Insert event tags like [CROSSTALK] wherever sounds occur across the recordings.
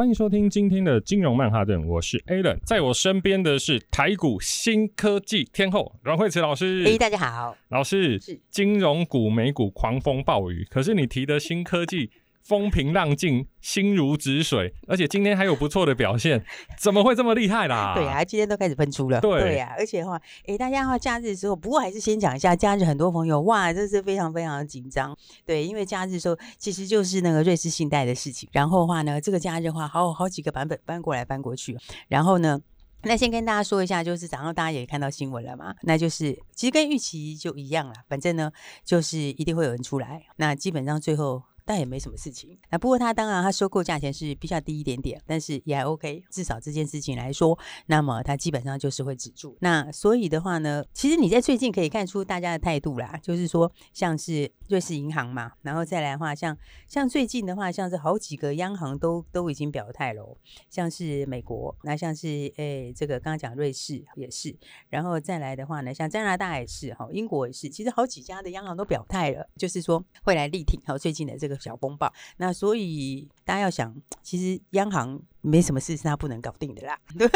欢迎收听今天的金融曼哈顿，我是 Alan，在我身边的是台股新科技天后阮惠慈老师。哎，大家好，老师是金融股美股狂风暴雨，可是你提的新科技。风平浪静，心如止水，而且今天还有不错的表现，怎么会这么厉害啦？对啊，今天都开始喷出了。对，对啊，而且的话，哎、欸，大家的话假日的时候，不过还是先讲一下假日，很多朋友哇，这是非常非常的紧张。对，因为假日的时候其实就是那个瑞士信贷的事情，然后的话呢，这个假日的话，好好几个版本搬过来搬过去，然后呢，那先跟大家说一下，就是早上大家也看到新闻了嘛，那就是其实跟预期就一样了，反正呢，就是一定会有人出来，那基本上最后。但也没什么事情。那不过他当然他收购价钱是比较低一点点，但是也还 OK。至少这件事情来说，那么他基本上就是会止住。那所以的话呢，其实你在最近可以看出大家的态度啦，就是说像是瑞士银行嘛，然后再来的话，像像最近的话，像是好几个央行都都已经表态了，像是美国，那像是诶这个刚刚讲瑞士也是，然后再来的话呢，像加拿大也是哈，英国也是，其实好几家的央行都表态了，就是说会来力挺好最近的这个。小风暴，那所以大家要想，其实央行。没什么事是他不能搞定的啦，[LAUGHS] 对，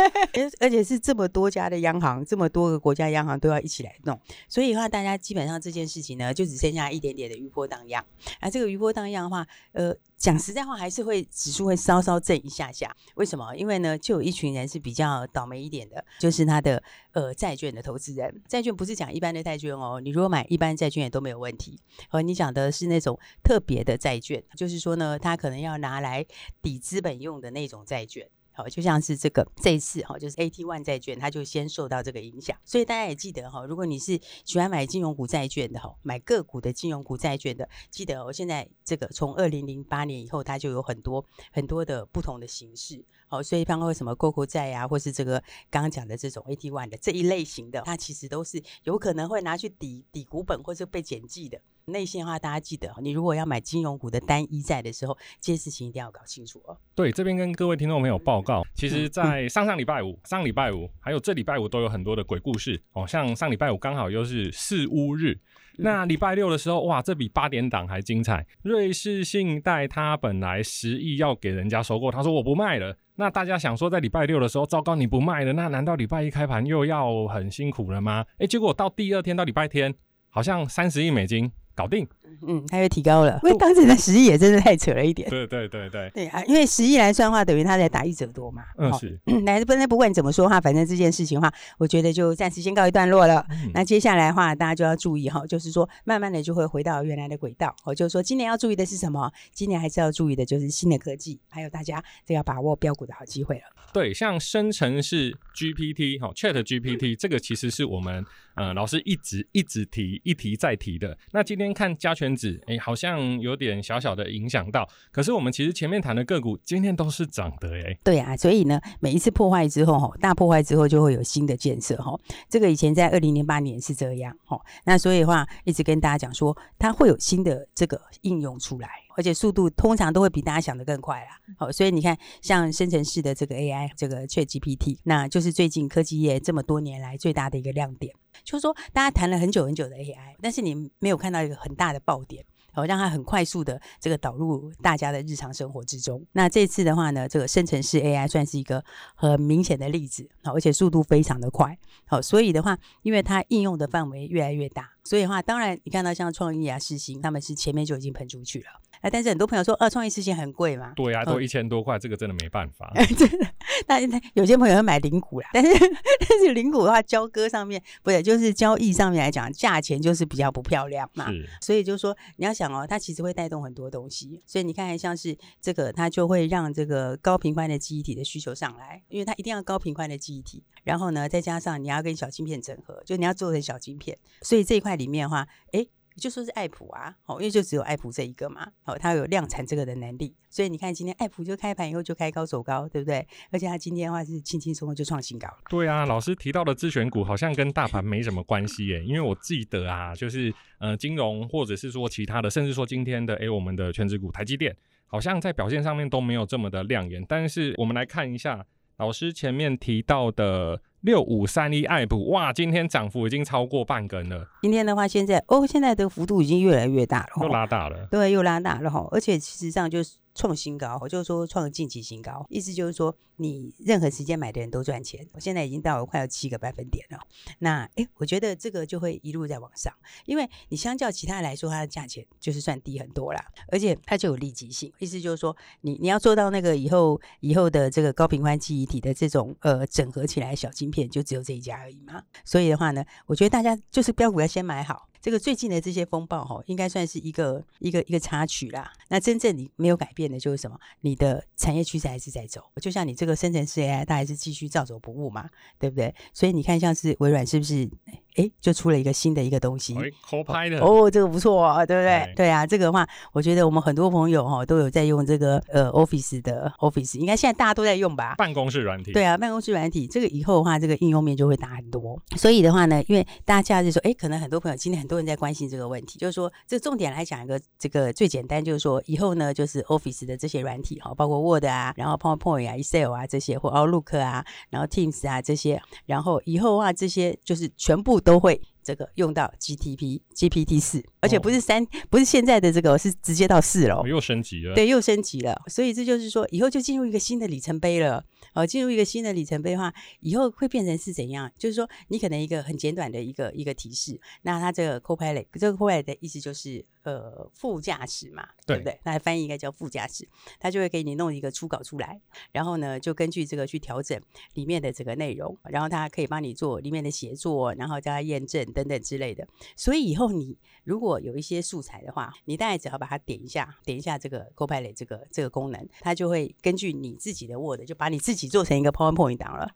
而且是这么多家的央行，这么多个国家央行都要一起来弄，所以的话，大家基本上这件事情呢，就只剩下一点点的余波荡漾。而这个余波荡漾的话，呃，讲实在话，还是会指数会稍稍震一下下。为什么？因为呢，就有一群人是比较倒霉一点的，就是他的呃债券的投资人。债券不是讲一般的债券哦，你如果买一般债券也都没有问题。和你讲的是那种特别的债券，就是说呢，他可能要拿来抵资本用的那种。债券，好，就像是这个这一次哈，就是 AT1 债券，它就先受到这个影响。所以大家也记得哈，如果你是喜欢买金融股债券的哈，买个股的金融股债券的，记得哦，现在这个从二零零八年以后，它就有很多很多的不同的形式。好，所以包括什么 COCO 债啊，或是这个刚刚讲的这种 AT1 的这一类型的，它其实都是有可能会拿去抵抵股本或是被减记的。内线的话，大家记得，你如果要买金融股的单一债的时候，这些事情一定要搞清楚哦。对，这边跟各位听众朋友报告，其实，在上上礼拜五、上礼拜五还有这礼拜五都有很多的鬼故事哦。像上礼拜五刚好又是四乌日，那礼拜六的时候，哇，这比八点档还精彩。瑞士信贷它本来十亿要给人家收购，他说我不卖了。那大家想说，在礼拜六的时候，糟糕，你不卖了，那难道礼拜一开盘又要很辛苦了吗？哎，结果到第二天到礼拜天，好像三十亿美金。搞定，嗯，它又提高了，因为当时的十亿也真的太扯了一点。对对对对，对啊，因为十亿来算的话，等于他在打一折多嘛。嗯，是。那不那不管你怎么说话，反正这件事情的话，我觉得就暂时先告一段落了。嗯、那接下来的话，大家就要注意哈，就是说慢慢的就会回到原来的轨道。我就是说，今年要注意的是什么？今年还是要注意的就是新的科技，还有大家这要把握标股的好机会了。对，像生成式 GPT 哈，Chat GPT 这个其实是我们呃老师一直一直提一提再提的。那今天。看加权指，哎、欸，好像有点小小的影响到。可是我们其实前面谈的个股今天都是涨的、欸，哎。对啊，所以呢，每一次破坏之后，哈，大破坏之后就会有新的建设，哈。这个以前在二零零八年是这样，哈。那所以的话，一直跟大家讲说，它会有新的这个应用出来，而且速度通常都会比大家想的更快啦。好，所以你看，像生成式的这个 AI，这个 ChatGPT，那就是最近科技业这么多年来最大的一个亮点。就是说，大家谈了很久很久的 AI，但是你没有看到一个很大的爆点，好，让它很快速的这个导入大家的日常生活之中。那这次的话呢，这个生成式 AI 算是一个很明显的例子，好，而且速度非常的快，好，所以的话，因为它应用的范围越来越大，所以的话，当然你看到像创意啊、世芯，他们是前面就已经喷出去了。啊，但是很多朋友说，呃、啊，创意世芯很贵嘛？对呀、啊，都一千多块，嗯、这个真的没办法。[LAUGHS] 真的，那有些朋友会买零股啦，但是 [LAUGHS] 但是零股的话，交割上面不对，就是交易上面来讲，价钱就是比较不漂亮嘛。是所以就是说，你要想哦，它其实会带动很多东西。所以你看，像是这个，它就会让这个高频宽的记忆体的需求上来，因为它一定要高频宽的记忆体。然后呢，再加上你要跟小晶片整合，就你要做成小晶片，所以这一块里面的话，诶就说是爱普啊，哦，因为就只有爱普这一个嘛，哦，它有量产这个的能力，所以你看今天爱普就开盘以后就开高走高，对不对？而且它今天的话是轻轻松松就创新高了。对啊，老师提到的自选股好像跟大盘没什么关系耶，因为我记得啊，就是呃金融或者是说其他的，甚至说今天的诶我们的权值股台积电，好像在表现上面都没有这么的亮眼。但是我们来看一下老师前面提到的。六五三一爱普，哇，今天涨幅已经超过半根了。今天的话，现在哦，现在的幅度已经越来越大了，又拉大了。对，又拉大了哈，而且事实上就是。创新高，我就是说创近期新高，意思就是说你任何时间买的人都赚钱。我现在已经到了快要七个百分点了，那诶，我觉得这个就会一路在往上，因为你相较其他来说，它的价钱就是算低很多啦，而且它就有立即性，意思就是说你你要做到那个以后以后的这个高频宽记忆体的这种呃整合起来小晶片，就只有这一家而已嘛。所以的话呢，我觉得大家就是标股要先买好。这个最近的这些风暴哈，应该算是一个一个一个插曲啦。那真正你没有改变的就是什么？你的产业趋势还是在走，就像你这个生成式 AI，它还是继续照走不误嘛，对不对？所以你看，像是微软是不是？哎，就出了一个新的一个东西，Copilot 哦，这个不错啊，对不对？对，对啊，这个的话，我觉得我们很多朋友哈、哦、都有在用这个呃 Office 的 Office，应该现在大家都在用吧？办公室软体。对啊，办公室软体，这个以后的话，这个应用面就会大很多。所以的话呢，因为大家就说，哎，可能很多朋友今天很多人在关心这个问题，就是说，这重点来讲一个这个最简单，就是说以后呢，就是 Office 的这些软体哈，包括 Word 啊，然后 PowerPoint 啊、Excel 啊这些，或 Outlook 啊，然后 Teams 啊这些，然后以后的话这些就是全部都会。这个用到 GTP GPT 四，而且不是三，哦，不是现在的这个，是直接到四了，又升级了。对，又升级了。所以这就是说，以后就进入一个新的里程碑了。哦，进入一个新的里程碑的话，以后会变成是怎样？就是说，你可能一个很简短的一个一个提示，那它这个 Copilot，这个 Copilot 的意思就是。呃，副驾驶嘛，对，对不对？那翻译应该叫副驾驶，他就会给你弄一个初稿出来，然后呢，就根据这个去调整里面的这个内容，然后他可以帮你做里面的写作，然后加验证等等之类的。所以以后你如果有一些素材的话，你大概只要把它点一下，点一下这个 Copilot 这个这个功能，它就会根据你自己的 Word，就把你自己做成一个 PowerPoint 档了。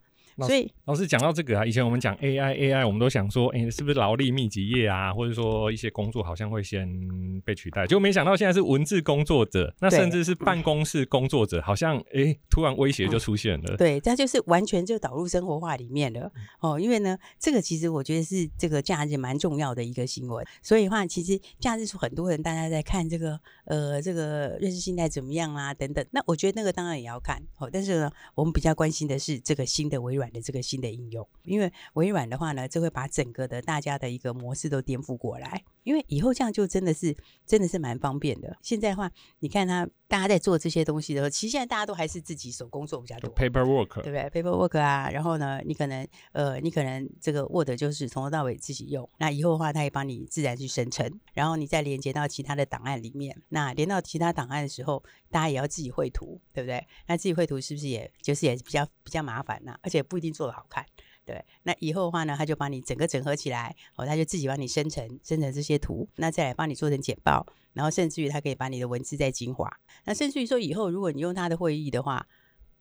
所以老师讲到这个啊，以前我们讲 AI AI，我们都想说，哎、欸，是不是劳力密集业啊，或者说一些工作好像会先被取代，就没想到现在是文字工作者，那甚至是办公室工作者，好像哎、欸，突然威胁就出现了。对，这就是完全就导入生活化里面了哦。因为呢，这个其实我觉得是这个假日蛮重要的一个新闻。所以的话，其实假日是很多人大家在看这个呃这个认识信贷怎么样啊等等。那我觉得那个当然也要看哦，但是呢，我们比较关心的是这个新的微软。的这个新的应用，因为微软的话呢，就会把整个的大家的一个模式都颠覆过来。因为以后这样就真的是真的是蛮方便的。现在的话，你看他大家在做这些东西的时候，其实现在大家都还是自己手工做比较多，paperwork，对不对？paperwork 啊，然后呢，你可能呃，你可能这个 Word 就是从头到尾自己用。那以后的话，它也帮你自然去生成，然后你再连接到其他的档案里面。那连到其他档案的时候，大家也要自己绘图，对不对？那自己绘图是不是也就是也比较比较麻烦呢？而且不一定做得好看。对，那以后的话呢，他就把你整个整合起来，哦，他就自己帮你生成生成这些图，那再来帮你做成简报，然后甚至于他可以把你的文字再精华，那甚至于说以后如果你用他的会议的话，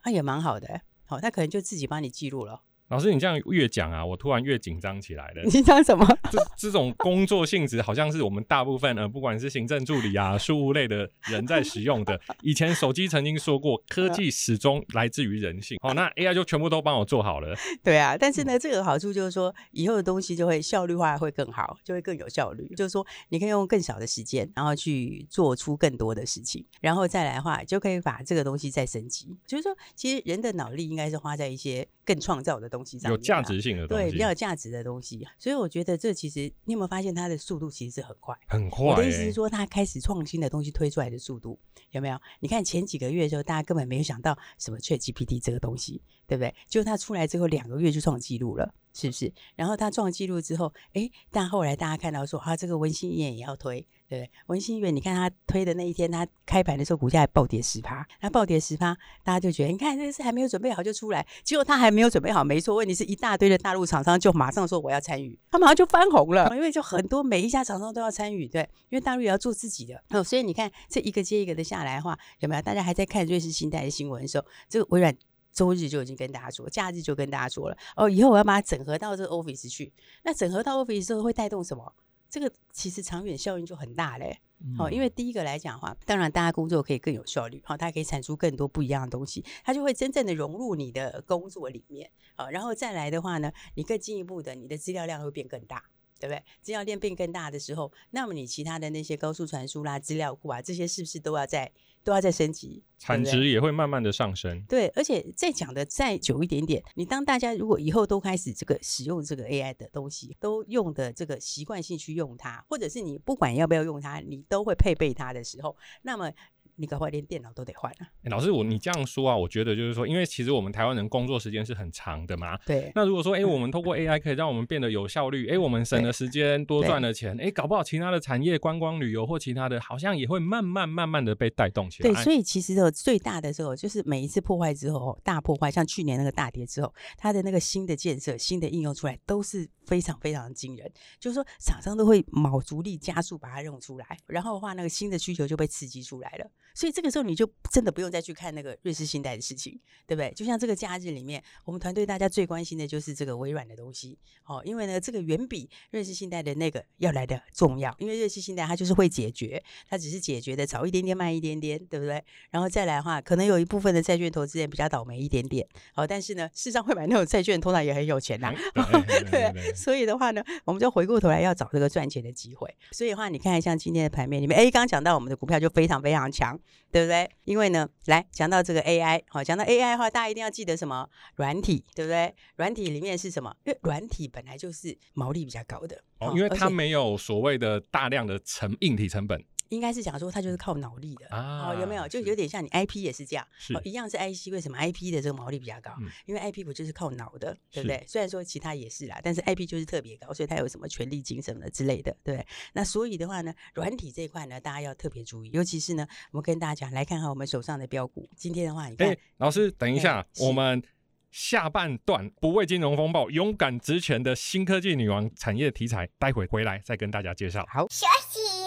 那也蛮好的，好，他可能就自己帮你记录了。老师，你这样越讲啊，我突然越紧张起来了。你紧张什么？[LAUGHS] 这这种工作性质，好像是我们大部分呃，不管是行政助理啊、事务类的人在使用的。以前手机曾经说过，科技始终来自于人性。好，那 [LAUGHS] AI 就全部都帮我做好了。对啊，但是呢，这个好处就是说，以后的东西就会效率化会更好，就会更有效率。就是说，你可以用更少的时间，然后去做出更多的事情，然后再来的话，就可以把这个东西再升级。就是说，其实人的脑力应该是花在一些更创造的东西上面，有价值性的东西，对，比较有价值的东西。所以我觉得这其实你有没有发现它的速度其实是很快，很快、欸。我的意思是说，它开始创新的东西推出来的速度有没有？你看前几个月的时候，大家根本没有想到什么 ChatGPT 这个东西，对不对？就它出来之后两个月就创纪录了，是不是？然后它创纪录之后，哎，但后来大家看到说，啊，这个文心一言也要推。对，文心一言，你看他推的那一天，他开盘的时候股价还暴跌十趴，那暴跌十趴，大家就觉得，你看这个是还没有准备好就出来，结果他还没有准备好，没错，问题是一大堆的大陆厂商就马上说我要参与，他马上就翻红了，因为就很多每一家厂商都要参与，对，因为大陆也要做自己的，哦，所以你看这一个接一个的下来的话，有没有？大家还在看瑞士信贷的新闻的时候，这个微软周日就已经跟大家说，假日就跟大家说了，哦，以后我要把它整合到这个 Office 去，那整合到 Office 之后会带动什么？这个其实长远效应就很大嘞。好、嗯，因为第一个来讲的话，当然大家工作可以更有效率，好，它可以产出更多不一样的东西，它就会真正的融入你的工作里面，好，然后再来的话呢，你更进一步的，你的资料量会变更大。对不对？资料量变更大的时候，那么你其他的那些高速传输啦、资料库啊，这些是不是都要再都要再升级？产值也会慢慢的上升。对，而且再讲的再久一点点，你当大家如果以后都开始这个使用这个 AI 的东西，都用的这个习惯性去用它，或者是你不管要不要用它，你都会配备它的时候，那么。你搞坏连电脑都得换啊！欸、老师，我你这样说啊，我觉得就是说，因为其实我们台湾人工作时间是很长的嘛。对。那如果说，哎、欸，我们透过 AI 可以让我们变得有效率，哎、欸，我们省了时间，多赚了钱，哎、欸，搞不好其他的产业、观光旅游或其他的，好像也会慢慢慢慢的被带动起来。对，所以其实有最大的时候，就是每一次破坏之后，大破坏，像去年那个大跌之后，它的那个新的建设、新的应用出来，都是非常非常惊人。就是说，厂商都会卯足力加速把它用出来，然后的话，那个新的需求就被刺激出来了。所以这个时候你就。真的不用再去看那个瑞士信贷的事情，对不对？就像这个假日里面，我们团队大家最关心的就是这个微软的东西哦，因为呢，这个远比瑞士信贷的那个要来的重要，因为瑞士信贷它就是会解决，它只是解决的早一点点、慢一点点，对不对？然后再来的话，可能有一部分的债券投资人比较倒霉一点点，好、哦，但是呢，事实上会买那种债券，通常也很有钱呐、啊，[LAUGHS] 对，所以的话呢，我们就回过头来要找这个赚钱的机会。所以的话，你看像今天的盘面里面，哎，刚刚讲到我们的股票就非常非常强，对不对？因为呢，来讲到这个 AI，好，讲到 AI 的话，大家一定要记得什么？软体，对不对？软体里面是什么？因为软体本来就是毛利比较高的，哦，因为它没有所谓的大量的成硬体成本。应该是讲说它就是靠脑力的啊、哦，有没有？就有点像你 IP 也是这样，哦、一样是 IC，为什么 IP 的这个毛利比较高？嗯、因为 IP 不就是靠脑的，对不对？虽然说其他也是啦，但是 IP 就是特别高，所以它有什么权利金什么的之类的，对不对？那所以的话呢，软体这一块呢，大家要特别注意，尤其是呢，我们跟大家讲来看看我们手上的标股。今天的话，你看，欸、老师等一下，我们下半段不畏金融风暴，勇敢直前的新科技女王产业题材，待会回来再跟大家介绍。好，学习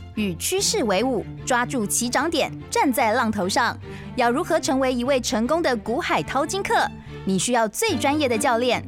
与趋势为伍，抓住起涨点，站在浪头上。要如何成为一位成功的股海淘金客？你需要最专业的教练。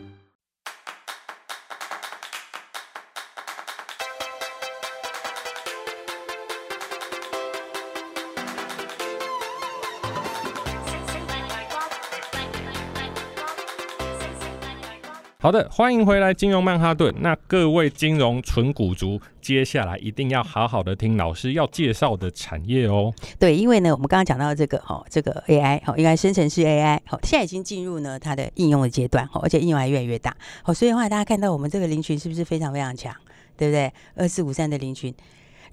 好的，欢迎回来金融曼哈顿。那各位金融纯股族，接下来一定要好好的听老师要介绍的产业哦。对，因为呢，我们刚刚讲到这个哈，这个 AI 哈，应该生成式 AI 好，现在已经进入呢它的应用的阶段哈，而且应用还越来越大。好，所以的话，大家看到我们这个林群是不是非常非常强，对不对？二四五三的林群。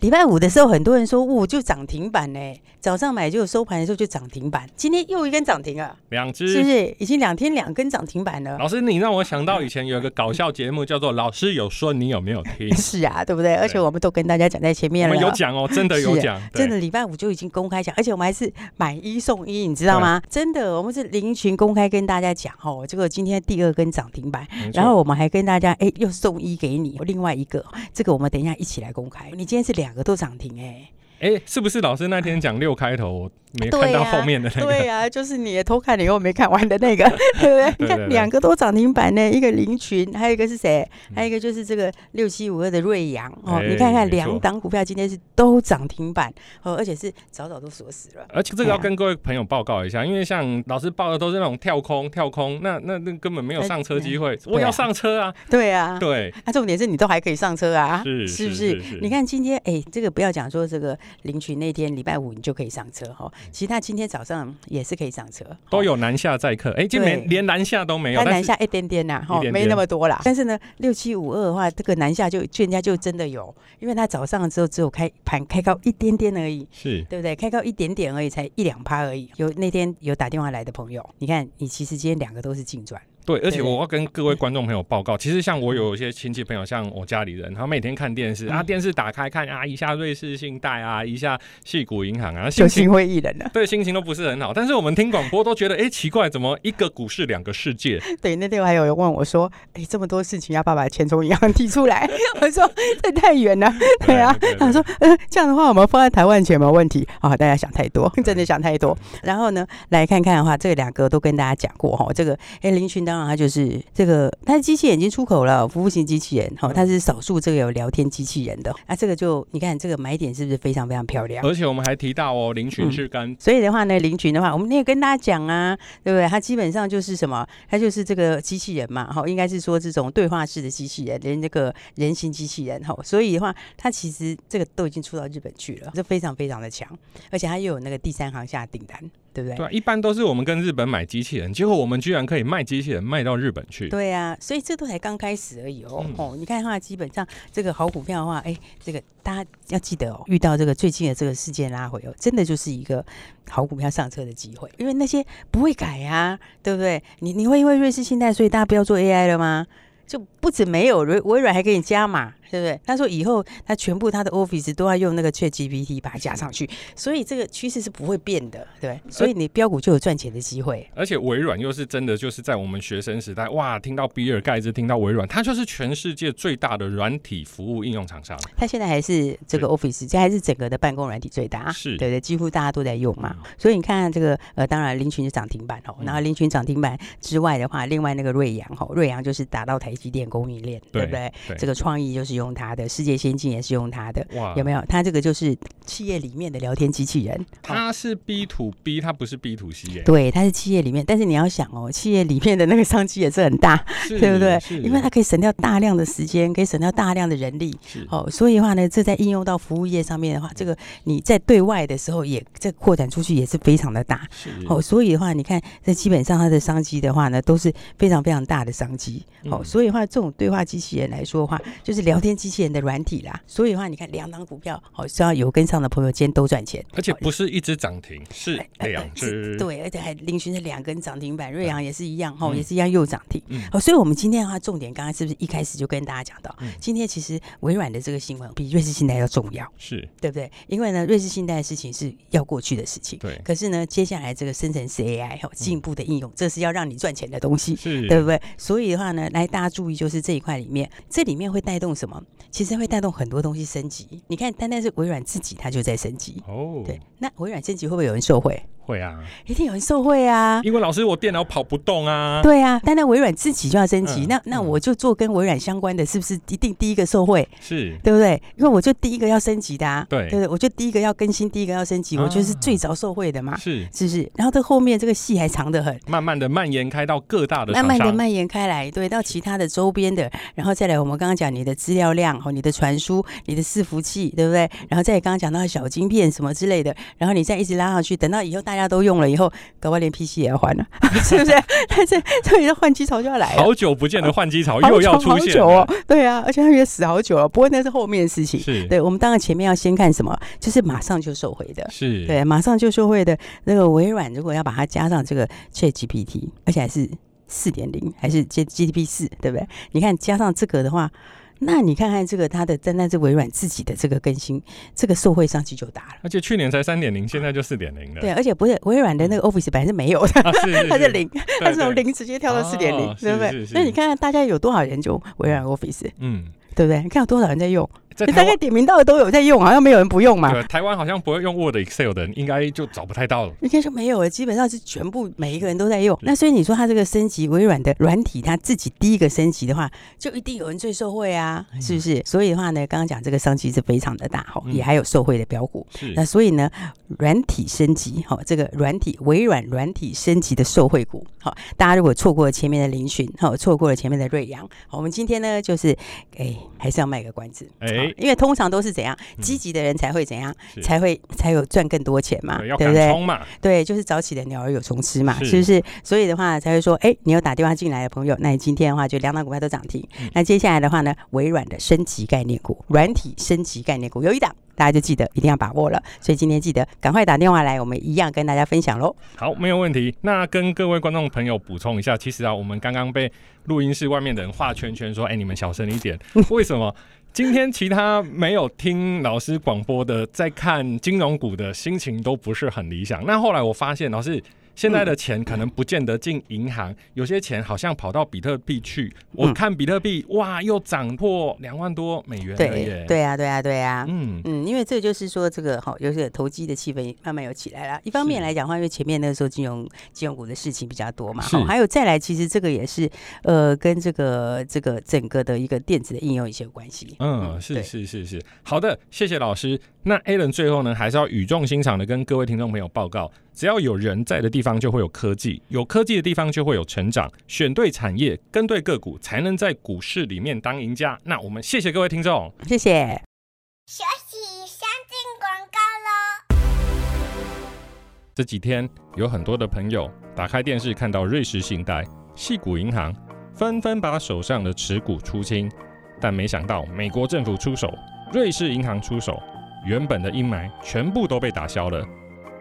礼拜五的时候，很多人说，呜，就涨停板呢。早上买就收盘的时候就涨停板，今天又一根涨停啊，两只是不是？已经两天两根涨停板了。老师，你让我想到以前有一个搞笑节目，叫做《老师有说》，你有没有听？[LAUGHS] 是啊，对不对？而且我们都跟大家讲在前面了，我们有讲哦，真的有讲，真的礼拜五就已经公开讲，而且我们还是买一送一，你知道吗？真的，我们是林群公开跟大家讲哦，这个今天第二根涨停板，然后我们还跟大家哎又送一给你，另外一个这个我们等一下一起来公开。你今天是两两个都涨停哎。哎、是不是老师那天讲六开头？没看到后面的那个，对呀、啊，就是你偷看了以后没看完的那个，[LAUGHS] 对不对？你看两个都涨停板呢，一个林群，还有一个是谁？还有一个就是这个六七五二的瑞阳哦。你看看两档股票今天是都涨停板哦，而且是早早都锁死了。而且这个要跟各位朋友报告一下，因为像老师报的都是那种跳空跳空，那那那根本没有上车机会。我要上车啊！对啊，对。那重点是你都还可以上车啊，是是不是？你看今天哎，这个不要讲说这个林群那天礼拜五你就可以上车哈。其实他今天早上也是可以上车，都有南下载客。哎，今天连南下都没有，他南下一点点呐，哈，没那么多啦。但是呢，六七五二的话，这个南下就人家就真的有，因为他早上的时候只有开盘开高一点点而已，是对不对？开高一点点而已，才一两趴而已。有那天有打电话来的朋友，你看，你其实今天两个都是净赚。对，而且我要跟各位观众朋友报告，其实像我有一些亲戚朋友，像我家里人，他每天看电视啊，电视打开看啊，一下瑞士信贷啊，一下矽谷银行啊，心情会意冷了。对，心情都不是很好。但是我们听广播都觉得，哎，奇怪，怎么一个股市两个世界？[LAUGHS] 对，那天我还有人问我说，哎，这么多事情要爸爸钱从银行提出来，[LAUGHS] 我说这太远了。对啊，他说，呃，这样的话我们放在台湾钱没有问题啊？[LAUGHS] 大家想太多，真的想太多。然后呢，来看看的话，这两个都跟大家讲过哈，这个哎林群当。它就是这个，它的机器人已经出口了，服务型机器人，哈，它是少数这个有聊天机器人的。那、啊、这个就你看，这个买点是不是非常非常漂亮？而且我们还提到哦，林群是跟、嗯，所以的话呢，林群的话，我们那个跟大家讲啊，对不对？它基本上就是什么？它就是这个机器人嘛，哈，应该是说这种对话式的机器人，连这个人形机器人，哈，所以的话，它其实这个都已经出到日本去了，这非常非常的强，而且它又有那个第三行下订单。对不对？对，一般都是我们跟日本买机器人，结果我们居然可以卖机器人卖到日本去。对、啊，所以这都才刚开始而已哦。嗯、哦，你看的话，基本上这个好股票的话，哎，这个大家要记得哦，遇到这个最近的这个事件拉回哦，真的就是一个好股票上车的机会，因为那些不会改啊，对不对？你你会因为瑞士信贷，所以大家不要做 AI 了吗？就不止没有微微软还给你加码。对不对？他说以后他全部他的 Office 都要用那个 ChatGPT 把它加上去，所以这个趋势是不会变的，对。所以你标股就有赚钱的机会。而且微软又是真的，就是在我们学生时代，哇，听到比尔盖茨，听到微软，它就是全世界最大的软体服务应用厂商。它现在还是这个 Office，这还是整个的办公软体最大，是对对，几乎大家都在用嘛。所以你看这个呃，当然林群是涨停板哦，然后林群涨停板之外的话，另外那个瑞阳哦，瑞阳就是打到台积电供应链，对不对？这个创意就是。用它的，世界先进也是用它的。哇，有没有？它这个就是企业里面的聊天机器人。它是 B to B，它不是 B to C 耶。对，它是企业里面，但是你要想哦，企业里面的那个商机也是很大，[LAUGHS] 对不对？因为它可以省掉大量的时间，可以省掉大量的人力。哦，所以的话呢，这在应用到服务业上面的话，这个你在对外的时候也这扩展出去也是非常的大。哦，所以的话，你看这基本上它的商机的话呢，都是非常非常大的商机。哦，所以的话，这种对话机器人来说的话，就是聊天机器人的软体啦。所以的话，你看两档股票，好，只要有跟上的朋友，今天都赚钱。而且不是一只涨停，是两只。对，而且还领军是两根涨停板，瑞阳也是一样，哈，也是一样又涨停。哦，所以我们今天的话，重点刚刚是不是一开始就跟大家讲到，今天其实微软的这个新闻比瑞士信贷要重要，是对不对？因为呢，瑞士信贷的事情是要过去的事情，对。可是呢，接下来这个生成式 AI 哈，进一步的应用，这是要让你赚钱的东西，是，对不对？所以的话呢，来大家注意，就是这一块里面，这里面会带动什么？其实会带动很多东西升级。你看，单单是微软自己，它就在升级哦。对，那微软升级会不会有人受惠？会啊，一定有人受贿啊！因为老师，我电脑跑不动啊。对啊，但那微软自己就要升级，嗯、那那我就做跟微软相关的，是不是一定第一个受贿？是，对不对？因为我就第一个要升级的啊。对，对对，我就第一个要更新，第一个要升级，啊、我就是最早受贿的嘛。是，是不是？然后这后面这个戏还长得很，慢慢的蔓延开到各大的，慢慢的蔓延开来，对，到其他的周边的，然后再来我们刚刚讲你的资料量和你的传输、你的伺服器，对不对？然后再刚刚讲到小晶片什么之类的，然后你再一直拉上去，等到以后大家都用了以后。搞不好连 PC 也要换了，[LAUGHS] 是不是？但是这里的换机潮就要来了。好久不见的换机潮又要出现了。对啊，而且它也死好久了。不过那是后面的事情。是，对，我们当然前面要先看什么，就是马上就收回的。是对，马上就收回的那个微软，如果要把它加上这个 ChatGPT，而且还是四点零，还是 GPT 四，对不对？你看加上这个的话。那你看看这个，它的单单是微软自己的这个更新，这个受惠商机就大了。而且去年才三点零，现在就四点零了。对，而且不是微软的那个 Office 本来是没有的，啊、是是是它是零，它是从零直接跳到四点零，对不对？那你看看大家有多少人用微软 Office，嗯，对不对？你看有多少人在用？你大概点名到的都有在用，好像没有人不用嘛。对，台湾好像不会用 Word、Excel 的人，应该就找不太到了。应该说没有，基本上是全部每一个人都在用。那所以你说它这个升级微软的软体，它自己第一个升级的话，就一定有人最受惠啊，是不是？所以的话呢，刚刚讲这个商机是非常的大哈，也还有受惠的标股。那所以呢，软体升级哈，这个软体微软软体升级的受惠股，好，大家如果错过了前面的凌讯，哈，错过了前面的瑞阳，我们今天呢就是，哎，还是要卖个关子，哎，因为通常都是。怎样积极的人才会怎样，才会才有赚更多钱嘛？对不对？对，就是早起的鸟儿有虫吃嘛，是不是？所以的话才会说，哎，你有打电话进来的朋友，那你今天的话就两档股票都涨停。那接下来的话呢，微软的升级概念股，软体升级概念股有一档，大家就记得一定要把握了。所以今天记得赶快打电话来，我们一样跟大家分享喽。好，没有问题。那跟各位观众朋友补充一下，其实啊，我们刚刚被录音室外面的人画圈圈，说，哎，你们小声一点，[LAUGHS] 为什么？今天其他没有听老师广播的，在看金融股的心情都不是很理想。那后来我发现，老师。现在的钱可能不见得进银行，有些钱好像跑到比特币去。我看比特币，哇，又涨破两万多美元了耶！对对啊，对啊，对啊，嗯嗯，因为这就是说，这个好，有些投机的气氛慢慢有起来了。一方面来讲的话，因为前面那个时候金融金融股的事情比较多嘛，好，还有再来，其实这个也是呃，跟这个这个整个的一个电子的应用一些有关系。嗯，是是是是，好的，谢谢老师。那 Alan 最后呢，还是要语重心长的跟各位听众朋友报告。只要有人在的地方，就会有科技；有科技的地方，就会有成长。选对产业，跟对个股，才能在股市里面当赢家。那我们谢谢各位听众，谢谢。学习，先进广告喽。这几天有很多的朋友打开电视，看到瑞士信贷、系股银行纷纷把手上的持股出清，但没想到美国政府出手，瑞士银行出手，原本的阴霾全部都被打消了。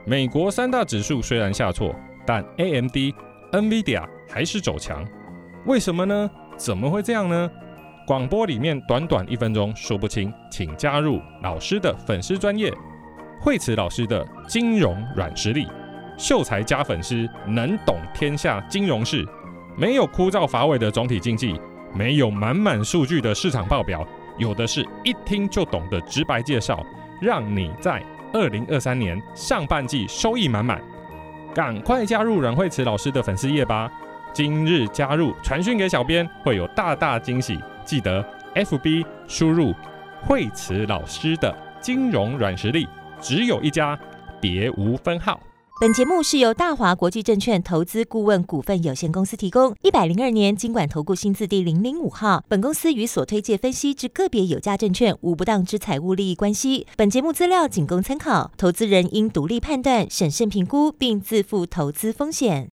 美国三大指数虽然下挫，但 AMD、NVIDIA 还是走强，为什么呢？怎么会这样呢？广播里面短短一分钟说不清，请加入老师的粉丝专业，惠慈老师的金融软实力，秀才加粉丝能懂天下金融事，没有枯燥乏味的总体经济，没有满满数据的市场报表，有的是一听就懂的直白介绍，让你在。二零二三年上半季收益满满，赶快加入阮慧慈老师的粉丝页吧！今日加入，传讯给小编会有大大惊喜。记得 FB 输入慧慈老师的金融软实力，只有一家，别无分号。本节目是由大华国际证券投资顾问股份有限公司提供。一百零二年经管投顾新字第零零五号。本公司与所推介分析之个别有价证券无不当之财务利益关系。本节目资料仅供参考，投资人应独立判断、审慎评估，并自负投资风险。